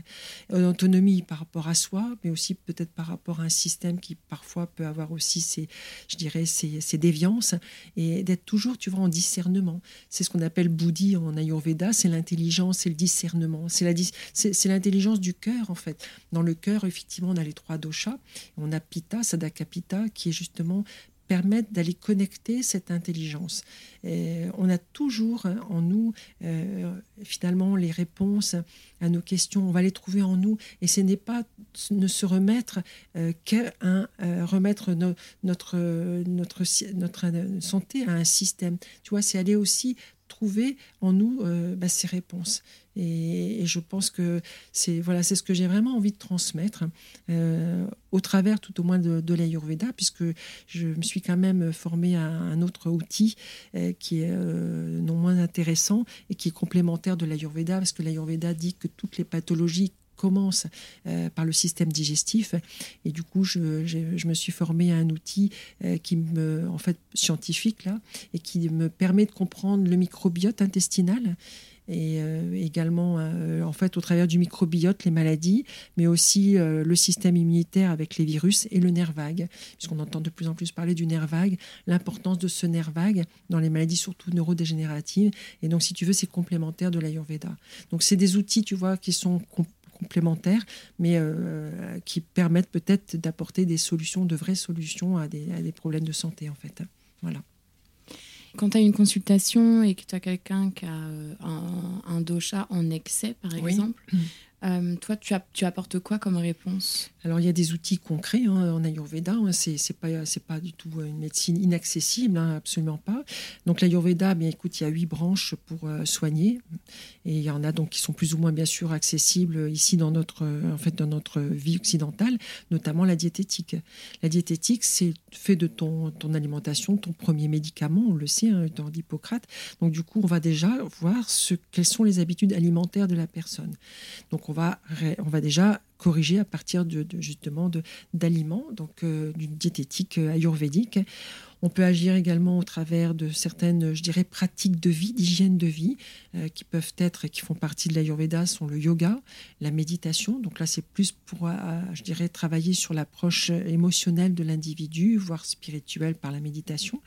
en autonomie par rapport à soi, mais aussi peut-être par rapport à un système qui parfois peut avoir aussi ses, je dirais, ses, déviances et d'être toujours, tu vois, en discernement. C'est ce qu'on appelle Bouddhi en Ayurveda, c'est l'intelligence, c'est le discernement, c'est l'intelligence du cœur en fait. Dans le cœur, effectivement, on a les trois doshas, on a Pitta, Sadaka, Pitta qui est justement permettre d'aller connecter cette intelligence. On a toujours en nous, euh, finalement, les réponses à nos questions. On va les trouver en nous. Et ce n'est pas ne se remettre euh, qu'à euh, remettre notre, notre, notre santé à un système. Tu vois, c'est aller aussi trouver en nous bah, ces réponses. Et, je pense que c'est voilà, c'est ce que j'ai vraiment envie de transmettre euh, au travers tout au moins de, de l'Ayurveda, puisque je me suis quand même formée à un autre outil euh, qui est euh, non moins intéressant et qui est complémentaire de l'Ayurveda, parce que l'Ayurveda dit que toutes les pathologies commencent par le système digestif. Et du coup, je, je, me suis formée à un outil qui me, en fait, scientifique là, et qui me permet de comprendre le microbiote intestinal et euh, également euh, en fait au travers du microbiote les maladies, mais aussi euh, le système immunitaire avec les virus et le nerf vague, puisqu'on entend de plus en plus parler du nerf vague, l'importance de ce nerf vague dans les maladies surtout neurodégénératives. Et donc si tu veux, c'est complémentaire de l'Ayurveda. Donc c'est des outils, tu vois, qui sont complémentaires, mais qui permettent peut-être d'apporter des solutions, de vraies solutions à des, à des problèmes de santé en fait. Voilà. Quand tu as une consultation et que tu as quelqu'un qui a euh, un, un, dosha en excès, par exemple, euh, toi, tu, apportes quoi comme réponse? Alors, il y a des outils concrets hein, en Ayurveda. Hein, c'est pas du tout une médecine inaccessible, hein, absolument pas. Donc l'Ayurveda, bien écoute, il y a huit branches pour euh, soigner, et il y en a donc qui sont plus ou moins bien sûr accessibles ici dans notre en fait dans notre vie occidentale, notamment la diététique. La diététique, c'est fait de ton alimentation, ton premier médicament, on le sait dans l'Hippocrate. Donc du coup, on va déjà voir ce quelles sont les habitudes alimentaires de la personne. Donc on on va, déjà corriger à partir de, justement d'aliments, donc euh, d'une diététique euh, ayurvédique. On peut agir également au travers de certaines, je dirais, pratiques de vie, d'hygiène de vie, euh, qui peuvent être et qui font partie de l'Ayurveda, sont le yoga, la méditation. Donc là, c'est plus pour, euh, je dirais, travailler sur l'approche émotionnelle de l'individu, voire spirituelle par la méditation.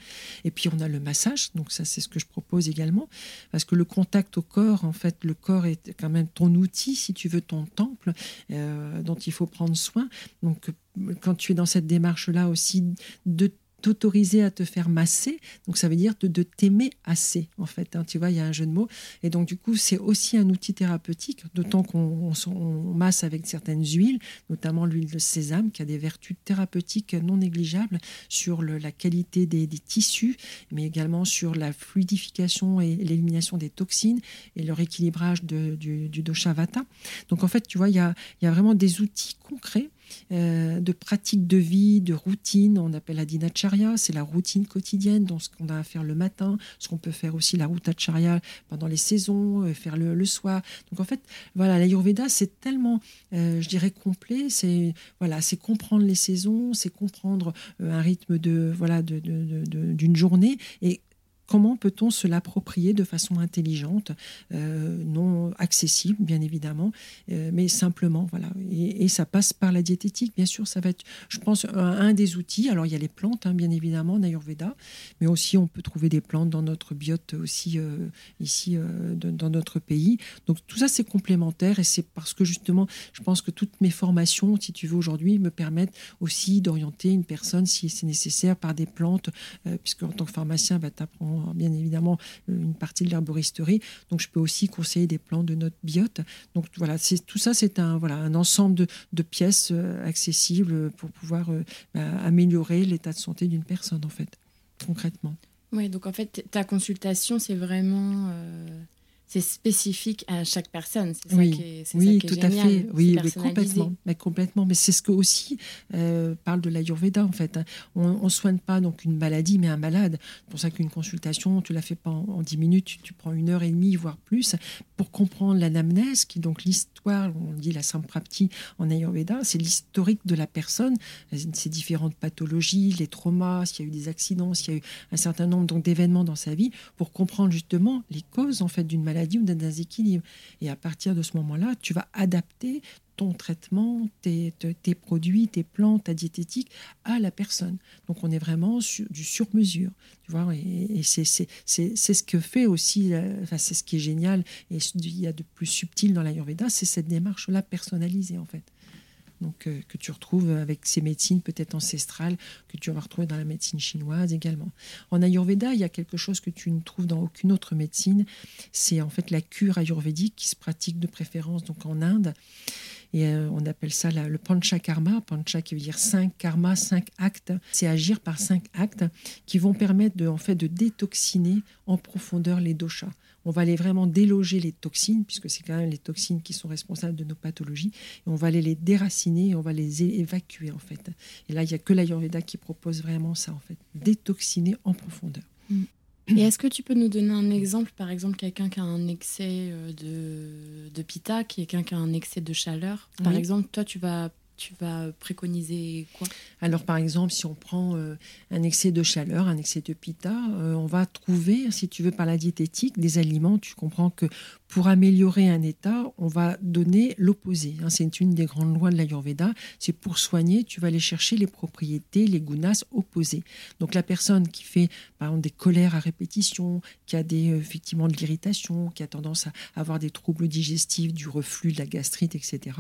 Et puis on a le massage. Donc ça, c'est ce que je propose également, parce que le contact au corps, en fait, le corps est quand même ton outil, si tu veux, ton temple, euh, dont il faut prendre soin. Donc quand tu es dans cette démarche-là aussi de t'autoriser à te faire masser. Donc ça veut dire de, t'aimer assez, en fait. Hein. tu vois, il y a un jeu de mots. Et donc du coup, c'est aussi un outil thérapeutique, d'autant qu'on masse avec certaines huiles, notamment l'huile de sésame, qui a des vertus thérapeutiques non négligeables sur la qualité des, tissus, mais également sur la fluidification et l'élimination des toxines et le rééquilibrage du, du dosha vata. Donc en fait, tu vois, il y a, y a vraiment des outils concrets euh, de pratiques de vie, de routine. On appelle la dinacharya, c'est la routine quotidienne, donc ce qu'on a à faire le matin, ce qu'on peut faire aussi la routacharya pendant les saisons, euh, faire le, soir. Donc en fait, voilà, l'Ayurveda, c'est tellement, euh, je dirais, complet. C'est voilà, c'est comprendre les saisons, c'est comprendre un rythme de voilà d'une de, journée et Comment peut-on se l'approprier de façon intelligente, euh, non accessible bien évidemment, euh, mais simplement voilà. Et, ça passe par la diététique, bien sûr. Ça va être, je pense, un, des outils. Alors il y a les plantes, hein, bien évidemment, en Ayurveda, mais aussi on peut trouver des plantes dans notre biote aussi euh, ici dans notre pays. Donc tout ça c'est complémentaire et c'est parce que justement, je pense que toutes mes formations, si tu veux aujourd'hui, me permettent aussi d'orienter une personne si c'est nécessaire par des plantes, puisque en tant que pharmacien, bah, tu bien évidemment une partie de l'herboristerie. Donc je peux aussi conseiller des plants de notre biote. Donc voilà, c'est tout ça, c'est un voilà un ensemble de, pièces euh, accessibles pour pouvoir euh, bah, améliorer l'état de santé d'une personne en fait, concrètement. Oui, donc en fait, ta consultation, c'est vraiment euh, c'est spécifique à chaque personne. C'est oui, ça qui est, oui tout à fait. Oui, mais complètement. Mais complètement. Mais c'est ce que aussi euh, parle de l'Ayurveda en fait. Hein. On, ne soigne pas donc une maladie, mais un malade. C'est pour ça qu'une consultation, tu la fais pas en, dix minutes, tu, prends une heure et demie, voire plus, pour comprendre l'anamnèse, qui est donc l'histoire. On dit la samprapti en Ayurveda, c'est l'historique de la personne, ses différentes pathologies, les traumas, s'il y a eu des accidents, s'il y a eu un certain nombre donc d'événements dans sa vie, pour comprendre justement les causes en fait d'une maladie maladie ou d'un déséquilibre. Et à partir de ce moment-là, tu vas adapter ton traitement, tes, tes, produits, tes plantes, ta diététique à la personne. Donc on est vraiment sur, du sur-mesure, tu vois, et, c'est ce que fait aussi, enfin, c'est ce qui est génial et il y a de plus subtil dans l'Ayurveda, c'est cette démarche-là personnalisée en fait donc, euh, que tu retrouves avec ces médecines peut-être ancestrales que tu vas retrouver dans la médecine chinoise également. En Ayurveda, il y a quelque chose que tu ne trouves dans aucune autre médecine, c'est en fait la cure ayurvédique qui se pratique de préférence donc en Inde. Et euh, on appelle ça le panchakarma, pancha qui veut dire cinq, karma, cinq actes. C'est agir par cinq actes qui vont permettre de, en fait, de détoxiner en profondeur les doshas on va aller vraiment déloger les toxines, puisque c'est quand même les toxines qui sont responsables de nos pathologies, et on va aller les déraciner, et on va les évacuer en fait. Et là, il n'y a que l'Ayurveda qui propose vraiment ça en fait, détoxiner en profondeur. Mm. Et est-ce que tu peux nous donner un exemple, par exemple, quelqu'un qui a un excès euh, de, de pita, quelqu'un qui a un excès de chaleur? Par exemple, toi, tu vas tu vas préconiser quoi? Alors, par exemple, si on prend euh, un excès de chaleur, un excès de pita, euh, on va trouver, si tu veux, par la diététique, des aliments. Tu comprends que pour améliorer un état, on va donner l'opposé. Hein. c'est une des grandes lois de l'Ayurveda. C'est pour soigner, tu vas aller chercher les propriétés, les gunas opposés. Donc, la personne qui fait, par exemple, des colères à répétition, qui a des, euh, effectivement de l'irritation, qui a tendance à avoir des troubles digestifs, du reflux, de la gastrite, etc.,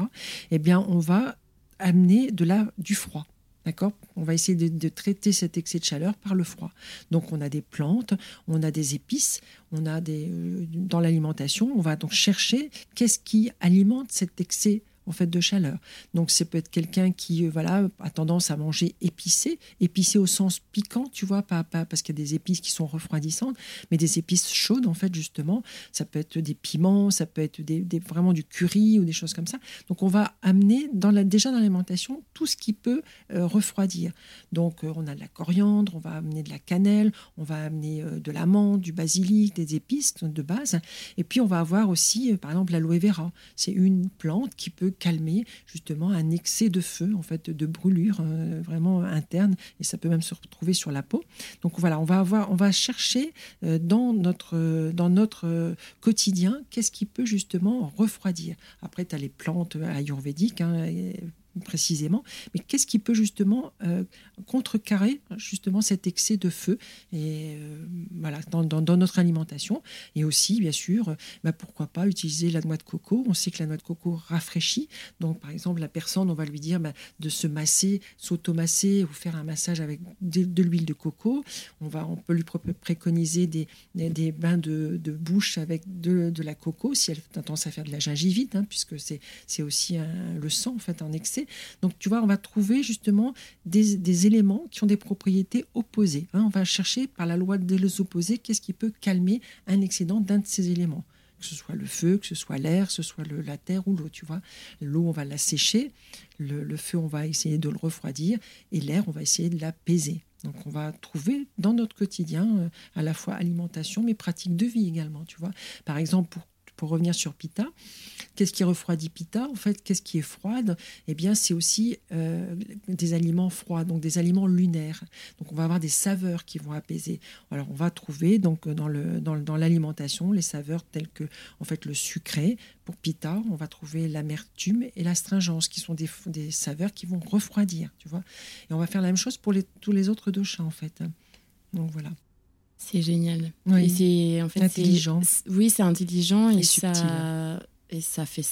eh bien, on va amener de la, du froid. D'accord? On va essayer de, traiter cet excès de chaleur par le froid. Donc on a des plantes, on a des épices, on a des euh, dans l'alimentation, on va donc chercher qu'est-ce qui alimente cet excès en fait de chaleur. Donc c'est peut être quelqu'un qui euh, voilà a tendance à manger épicé, épicé au sens piquant, tu vois, pas, pas parce qu'il y a des épices qui sont refroidissantes, mais des épices chaudes en fait justement. Ça peut être des piments, ça peut être des, vraiment du curry ou des choses comme ça. Donc on va amener dans la, déjà dans l'alimentation tout ce qui peut euh, refroidir. Donc euh, on a de la coriandre, on va amener de la cannelle, on va amener de l'amande, du basilic, des épices de base, et puis on va avoir aussi par exemple l'aloe vera. C'est une plante qui peut calmer justement un excès de feu, en fait, de brûlure euh, vraiment interne, et ça peut même se retrouver sur la peau. Donc voilà, on va avoir, on va chercher euh, dans notre, dans notre quotidien qu'est-ce qui peut justement refroidir. Après, tu as les plantes ayurvédiques. Hein, précisément, mais qu'est-ce qui peut justement euh, contrecarrer justement cet excès de feu et euh, voilà dans, notre alimentation et aussi bien sûr bah, pourquoi pas utiliser la noix de coco. On sait que la noix de coco rafraîchit. Donc par exemple la personne on va lui dire bah, de se masser s'automasser ou faire un massage avec de, l'huile de coco. On va on peut lui préconiser des, des bains de, bouche avec de, la coco si elle a tendance à faire de la gingivite hein, puisque c'est c'est aussi le sang en fait en excès donc, tu vois, on va trouver justement des, éléments qui ont des propriétés opposées. Hein. On va chercher par la loi des opposés qu'est-ce qui peut calmer un excédent d'un de ces éléments que ce soit le feu, que ce soit l'air, que ce soit la terre ou l'eau, tu vois. L'eau, on va la sécher, le, feu, on va essayer de le refroidir, et l'air, on va essayer de l'apaiser. Donc on va trouver dans notre quotidien euh, à la fois alimentation, mais pratique de vie également, tu vois. Par exemple, pour pour revenir sur Pita, qu'est-ce qui refroidit Pita En fait, qu'est-ce qui est froide? Eh bien, c'est aussi euh, des aliments froids, donc des aliments lunaires. Donc, on va avoir des saveurs qui vont apaiser. Alors, on va trouver donc dans le dans, l'alimentation les saveurs telles que en fait le sucré. Pour Pita, on va trouver l'amertume et l'astringence, qui sont des, des saveurs qui vont refroidir, tu vois. Et on va faire la même chose pour tous les autres doshas, en fait. Donc voilà. C'est génial. Oui. c'est en fait intelligent. Oui, c'est intelligent et, ça et ça fait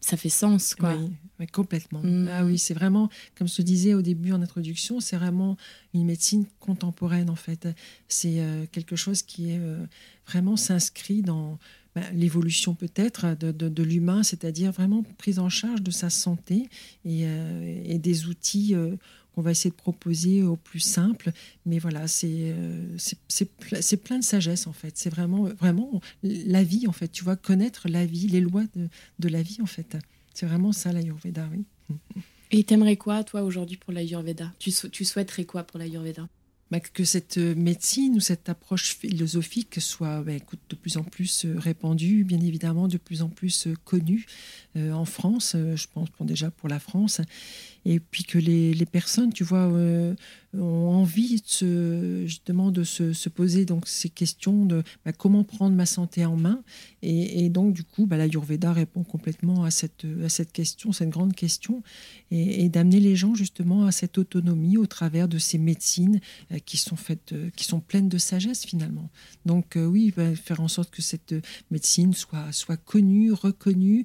ça fait sens quoi. Oui, complètement. Mm. Ah oui, c'est vraiment comme je te disais au début en introduction, c'est vraiment une médecine contemporaine en fait. C'est euh, quelque chose qui est euh, vraiment s'inscrit dans ben, l'évolution peut-être de, de, l'humain, c'est-à-dire vraiment prise en charge de sa santé et, euh, et des outils qu'on va essayer de proposer au plus simple. Mais voilà, euh, c'est plein de sagesse en fait. C'est vraiment, vraiment la vie en fait. Tu vois, connaître la vie, les lois de, de la vie en fait. C'est vraiment ça l'Ayurveda, oui. Et t'aimerais quoi, toi, aujourd'hui pour l'Ayurveda? Tu, tu souhaiterais quoi pour l'Ayurveda? Bah, que cette médecine ou cette approche philosophique soit bah, écoute, de plus en plus euh, répandue, bien évidemment, de plus en plus euh, connue en France, je pense pour, déjà pour la France, et puis que les, personnes, tu vois, euh, ont envie de justement de se, poser donc ces questions de bah, comment prendre ma santé en main. Et, donc, du coup, bah, l'Ayurveda répond complètement à cette, à cette question, cette grande question, et, d'amener les gens justement à cette autonomie au travers de ces médecines euh, qui sont faites, euh, qui sont pleines de sagesse finalement. Donc, oui, bah, faire en sorte que cette médecine soit, soit connue, reconnue,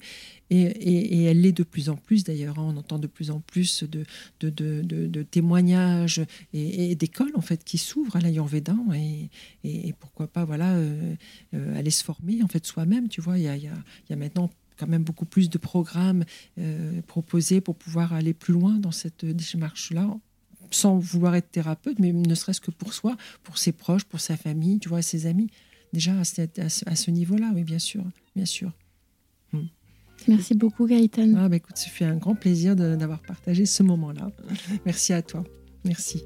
et, elle l'est de plus en plus d'ailleurs. Hein. on entend de plus en plus de, de, témoignages et, d'écoles en fait qui s'ouvrent à l'Ayurveda et, et, pourquoi pas voilà euh, euh, aller se former en fait soi-même. Tu vois, il y a, y a, maintenant quand même beaucoup plus de programmes euh, proposés pour pouvoir aller plus loin dans cette démarche-là sans vouloir être thérapeute, mais ne serait-ce que pour soi, pour ses proches, pour sa famille, tu vois, ses amis. Déjà à ce, à ce niveau-là, oui, bien sûr, bien sûr. Hmm. Merci beaucoup Gaëtan. Ah bah écoute, ça fait un grand plaisir d'avoir partagé ce moment-là. Merci à toi. Merci.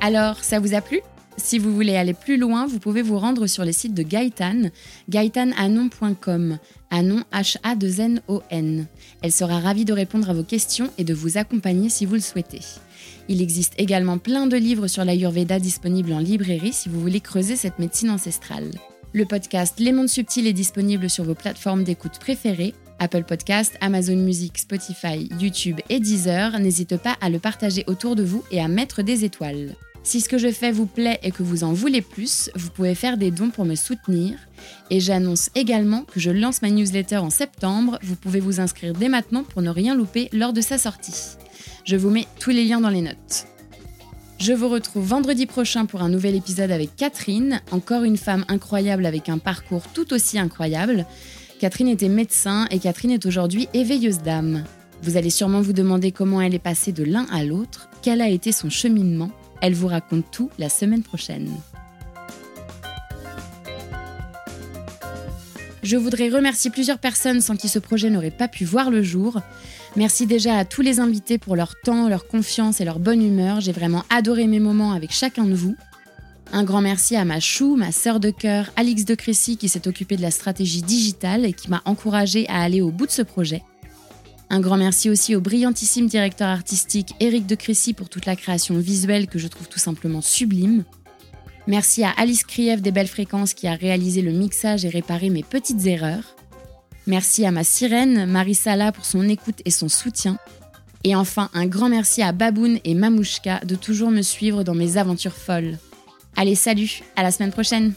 Alors, ça vous a plu? Si vous voulez aller plus loin, vous pouvez vous rendre sur les sites de Gaëtan, gaëtananon.com, Anon H-A-2-N-O-N. Elle sera ravie de répondre à vos questions et de vous accompagner si vous le souhaitez. Il existe également plein de livres sur l'Ayurveda disponibles en librairie si vous voulez creuser cette médecine ancestrale. Le podcast Les Mondes Subtils est disponible sur vos plateformes d'écoute préférées Apple Podcast, Amazon Music, Spotify, YouTube et Deezer. N'hésitez pas à le partager autour de vous et à mettre des étoiles. Si ce que je fais vous plaît et que vous en voulez plus, vous pouvez faire des dons pour me soutenir. Et j'annonce également que je lance ma newsletter en septembre. Vous pouvez vous inscrire dès maintenant pour ne rien louper lors de sa sortie. Je vous mets tous les liens dans les notes. Je vous retrouve vendredi prochain pour un nouvel épisode avec Catherine, encore une femme incroyable avec un parcours tout aussi incroyable. Catherine était médecin et Catherine est aujourd'hui éveilleuse d'âme. Vous allez sûrement vous demander comment elle est passée de l'un à l'autre, quel a été son cheminement. Elle vous raconte tout la semaine prochaine. Je voudrais remercier plusieurs personnes sans qui ce projet n'aurait pas pu voir le jour. Merci déjà à tous les invités pour leur temps, leur confiance et leur bonne humeur. J'ai vraiment adoré mes moments avec chacun de vous. Un grand merci à ma chou, ma sœur de cœur, Alix de Crécy, qui s'est occupée de la stratégie digitale et qui m'a encouragée à aller au bout de ce projet. Un grand merci aussi au brillantissime directeur artistique Éric de Crécy pour toute la création visuelle que je trouve tout simplement sublime. Merci à Alice Krief des Belles Fréquences qui a réalisé le mixage et réparé mes petites erreurs. Merci à ma sirène, Marie Sala, pour son écoute et son soutien. Et enfin, un grand merci à Baboun et Mamouchka de toujours me suivre dans mes aventures folles. Allez, salut, à la semaine prochaine.